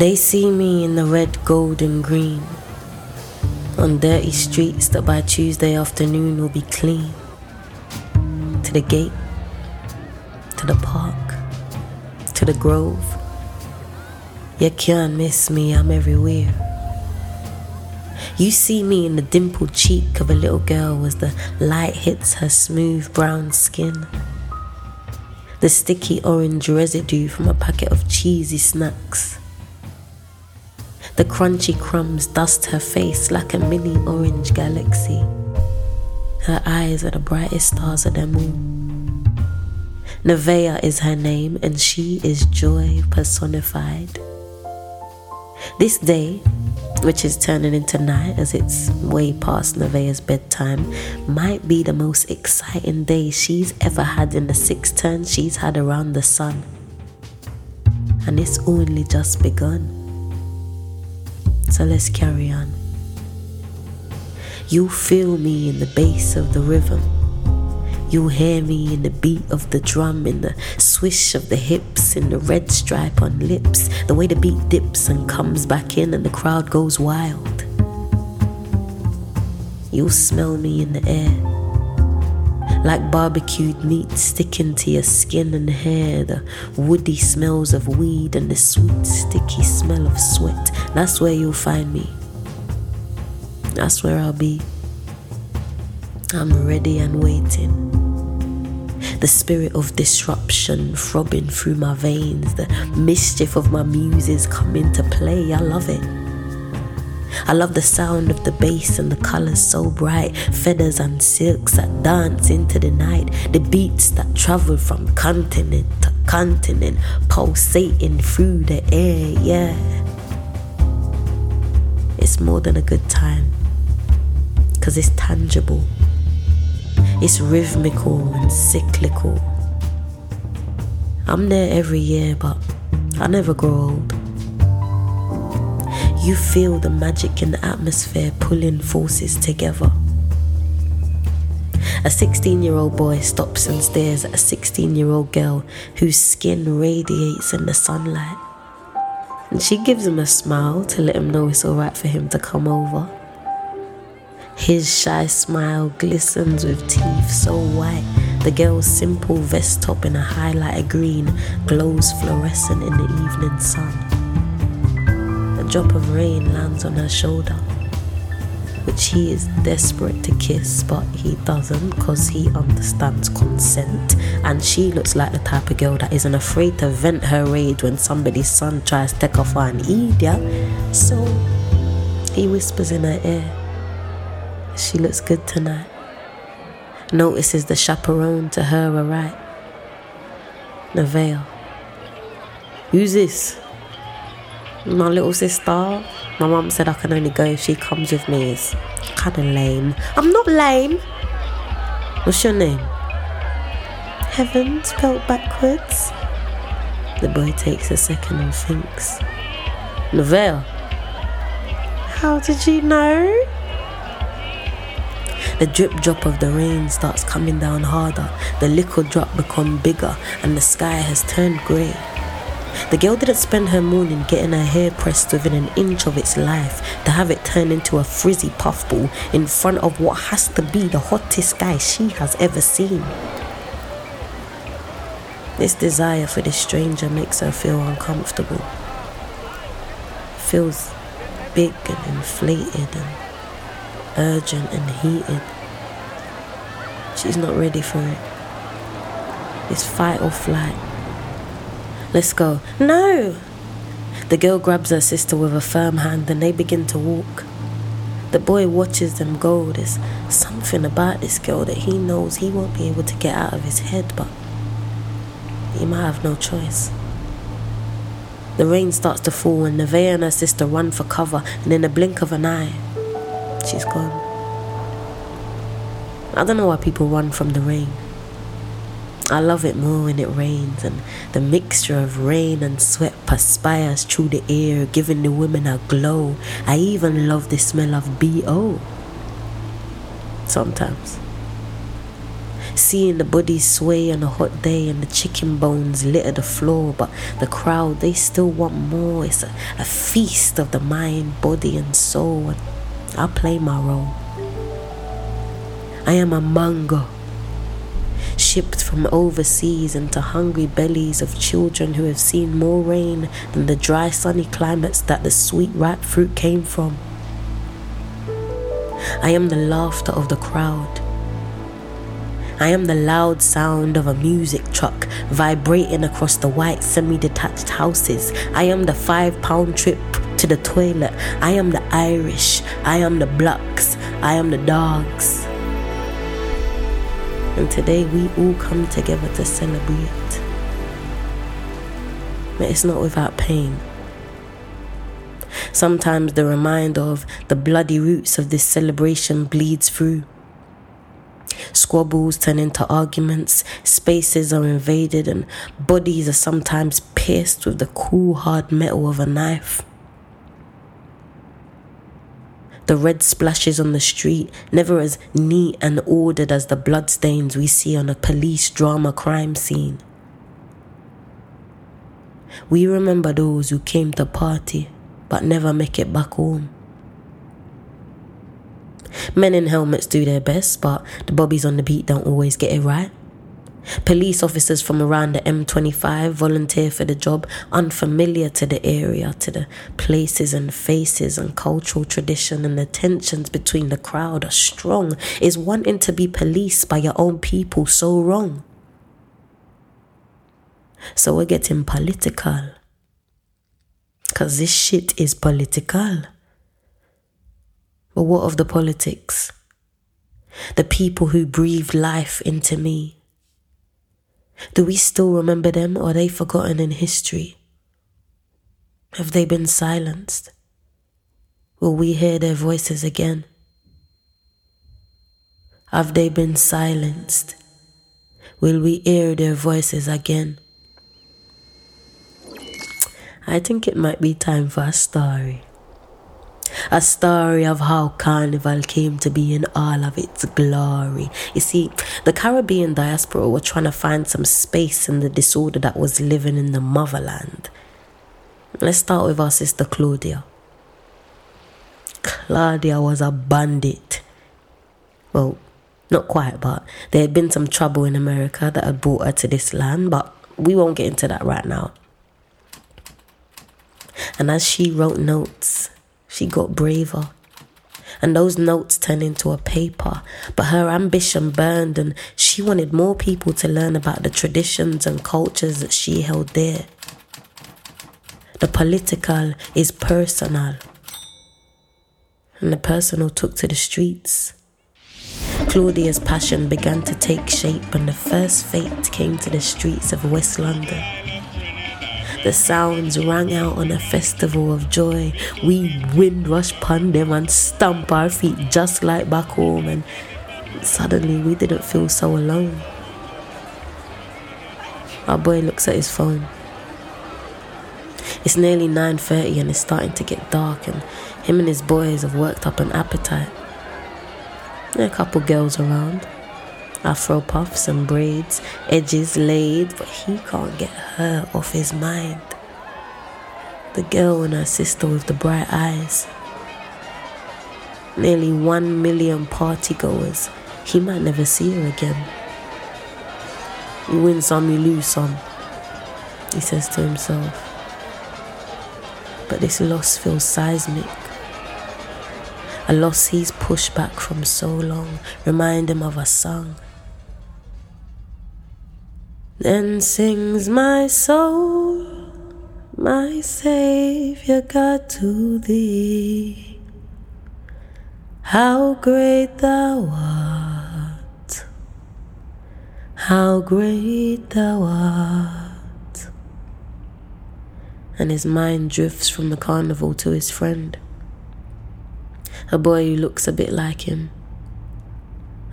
They see me in the red, gold, and green on dirty streets that by Tuesday afternoon will be clean. To the gate, to the park, to the grove. You can't miss me, I'm everywhere. You see me in the dimpled cheek of a little girl as the light hits her smooth brown skin. The sticky orange residue from a packet of cheesy snacks the crunchy crumbs dust her face like a mini orange galaxy. Her eyes are the brightest stars of the moon. Nevaeh is her name, and she is joy personified. This day, which is turning into night as it's way past Nevaeh's bedtime, might be the most exciting day she's ever had in the six turns she's had around the sun. And it's only just begun. So let's carry on. You feel me in the bass of the rhythm. You hear me in the beat of the drum, in the swish of the hips, in the red stripe on lips, the way the beat dips and comes back in and the crowd goes wild. You smell me in the air like barbecued meat sticking to your skin and hair, the woody smells of weed and the sweet, sticky smell of sweat. That's where you'll find me. That's where I'll be. I'm ready and waiting. The spirit of disruption throbbing through my veins, the mischief of my muses come into play. I love it. I love the sound of the bass and the colors so bright, feathers and silks that dance into the night, the beats that travel from continent to continent, pulsating through the air, yeah. It's more than a good time, cause it's tangible, it's rhythmical and cyclical. I'm there every year, but I never grow old. You feel the magic in the atmosphere pulling forces together. A 16 year old boy stops and stares at a 16 year old girl whose skin radiates in the sunlight. And she gives him a smile to let him know it's alright for him to come over. His shy smile glistens with teeth so white. The girl's simple vest top in a highlighter green glows fluorescent in the evening sun drop of rain lands on her shoulder, which he is desperate to kiss, but he doesn't because he understands consent. And she looks like the type of girl that isn't afraid to vent her rage when somebody's son tries to take her and eat ya. So he whispers in her ear, She looks good tonight. Notices the chaperone to her right. Nevaeh. Who's this? My little sister. My mum said I can only go if she comes with me. It's kind of lame. I'm not lame. What's your name? Heaven spelled backwards. The boy takes a second and thinks. Nevaeh. How did you know? The drip drop of the rain starts coming down harder. The little drop become bigger and the sky has turned grey. The girl didn't spend her morning getting her hair pressed within an inch of its life to have it turn into a frizzy puffball in front of what has to be the hottest guy she has ever seen. This desire for this stranger makes her feel uncomfortable. Feels big and inflated and urgent and heated. She's not ready for it. It's fight or flight. Let's go. No! The girl grabs her sister with a firm hand and they begin to walk. The boy watches them go. There's something about this girl that he knows he won't be able to get out of his head, but he might have no choice. The rain starts to fall and Nevaeh and her sister run for cover, and in a blink of an eye, she's gone. I don't know why people run from the rain. I love it more when it rains and the mixture of rain and sweat perspires through the air, giving the women a glow. I even love the smell of BO. Sometimes. Seeing the bodies sway on a hot day and the chicken bones litter the floor, but the crowd, they still want more. It's a, a feast of the mind, body, and soul. And I'll play my role. I am a mango shipped from overseas into hungry bellies of children who have seen more rain than the dry, sunny climates that the sweet, ripe fruit came from. I am the laughter of the crowd. I am the loud sound of a music truck vibrating across the white semi detached houses. I am the five pound trip to the toilet. I am the Irish. I am the blacks. I am the dogs. And today we all come together to celebrate. But it's not without pain. Sometimes the reminder of the bloody roots of this celebration bleeds through. Squabbles turn into arguments, spaces are invaded, and bodies are sometimes pierced with the cool, hard metal of a knife. The red splashes on the street, never as neat and ordered as the bloodstains we see on a police drama crime scene. We remember those who came to party but never make it back home. Men in helmets do their best, but the bobbies on the beat don't always get it right. Police officers from around the M25 volunteer for the job, unfamiliar to the area, to the places and faces and cultural tradition, and the tensions between the crowd are strong. Is wanting to be policed by your own people so wrong? So we're getting political. Because this shit is political. But what of the politics? The people who breathe life into me do we still remember them or are they forgotten in history? Have they been silenced? Will we hear their voices again? Have they been silenced? Will we hear their voices again? I think it might be time for a story. A story of how Carnival came to be in all of its glory. You see, the Caribbean diaspora were trying to find some space in the disorder that was living in the motherland. Let's start with our sister Claudia. Claudia was a bandit. Well, not quite, but there had been some trouble in America that had brought her to this land, but we won't get into that right now. And as she wrote notes, she got braver. And those notes turned into a paper. But her ambition burned, and she wanted more people to learn about the traditions and cultures that she held dear. The political is personal, and the personal took to the streets. Claudia's passion began to take shape, and the first fête came to the streets of West London. The sounds rang out on a festival of joy. We wind rush pon them and stamp our feet just like back home, and suddenly we didn't feel so alone. Our boy looks at his phone. It's nearly 9:30 and it's starting to get dark and him and his boys have worked up an appetite. There are a couple girls around afro puffs and braids, edges laid, but he can't get her off his mind. The girl and her sister with the bright eyes. Nearly one million partygoers. He might never see her again. You win some, you lose some, he says to himself. But this loss feels seismic. A loss he's pushed back from so long, remind him of a song then sings my soul, my Savior God to thee. How great thou art, how great thou art. And his mind drifts from the carnival to his friend, a boy who looks a bit like him,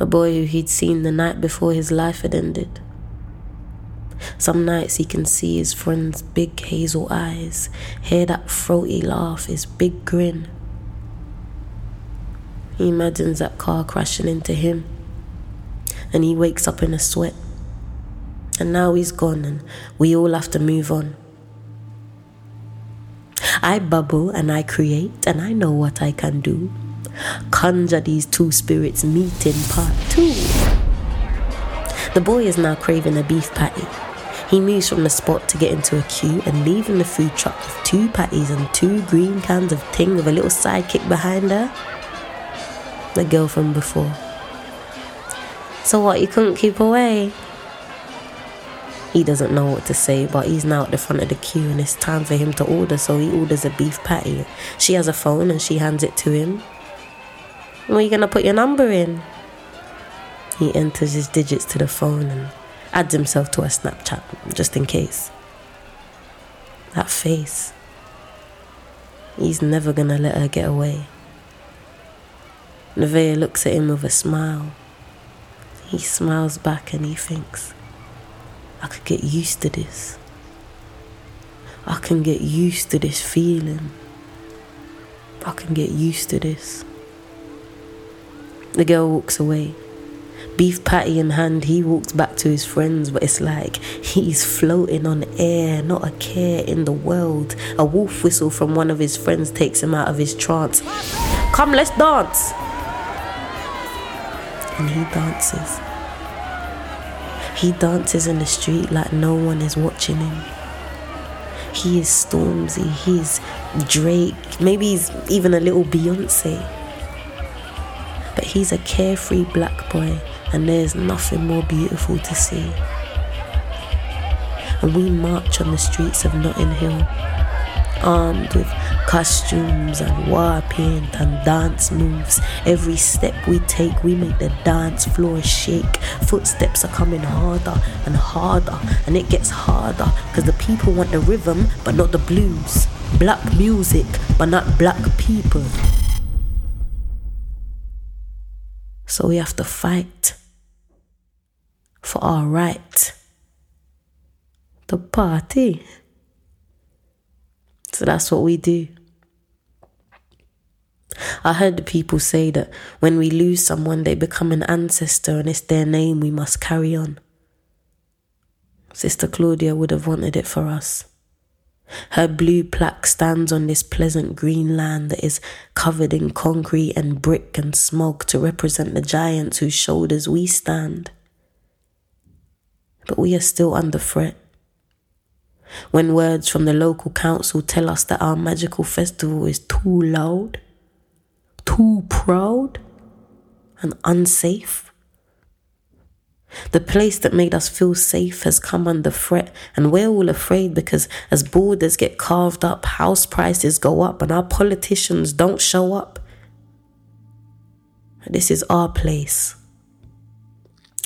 a boy who he'd seen the night before his life had ended some nights he can see his friend's big hazel eyes, hear that throaty laugh, his big grin. He imagines that car crashing into him and he wakes up in a sweat. And now he's gone, and we all have to move on. I bubble and I create, and I know what I can do. Conjure these two spirits meet in part two. The boy is now craving a beef patty. He moves from the spot to get into a queue and leaving the food truck with two patties and two green cans of ting with a little sidekick behind her. The girl from before. So what, you couldn't keep away? He doesn't know what to say, but he's now at the front of the queue and it's time for him to order, so he orders a beef patty. She has a phone and she hands it to him. Where are you gonna put your number in? He enters his digits to the phone and adds himself to a Snapchat just in case. That face. He's never gonna let her get away. Nevaeh looks at him with a smile. He smiles back and he thinks, I could get used to this. I can get used to this feeling. I can get used to this. The girl walks away beef patty in hand, he walks back to his friends, but it's like he's floating on air, not a care in the world. A wolf whistle from one of his friends takes him out of his trance. Come, let's dance! And he dances. He dances in the street like no one is watching him. He is Stormzy, he is Drake, maybe he's even a little Beyonce. But he's a carefree black boy and there's nothing more beautiful to see. And we march on the streets of Notting Hill, armed with costumes and war paint and dance moves. Every step we take, we make the dance floor shake. Footsteps are coming harder and harder, and it gets harder because the people want the rhythm but not the blues. Black music but not black people. So we have to fight for our right to party. So that's what we do. I heard people say that when we lose someone, they become an ancestor and it's their name we must carry on. Sister Claudia would have wanted it for us. Her blue plaque stands on this pleasant green land that is covered in concrete and brick and smog to represent the giants whose shoulders we stand but we are still under threat. When words from the local council tell us that our magical festival is too loud, too proud, and unsafe, the place that made us feel safe has come under threat, and we're all afraid because as borders get carved up, house prices go up, and our politicians don't show up. This is our place,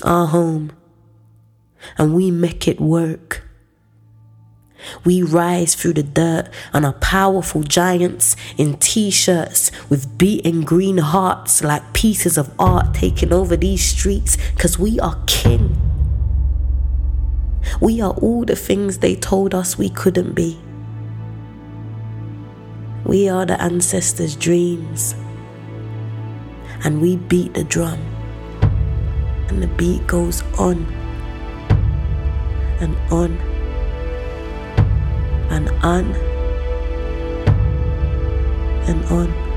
our home and we make it work. We rise through the dirt and are powerful giants in t shirts with beating green hearts like pieces of art taking over these streets because we are king. We are all the things they told us we couldn't be. We are the ancestors' dreams. And we beat the drum. And the beat goes on and on and on and on.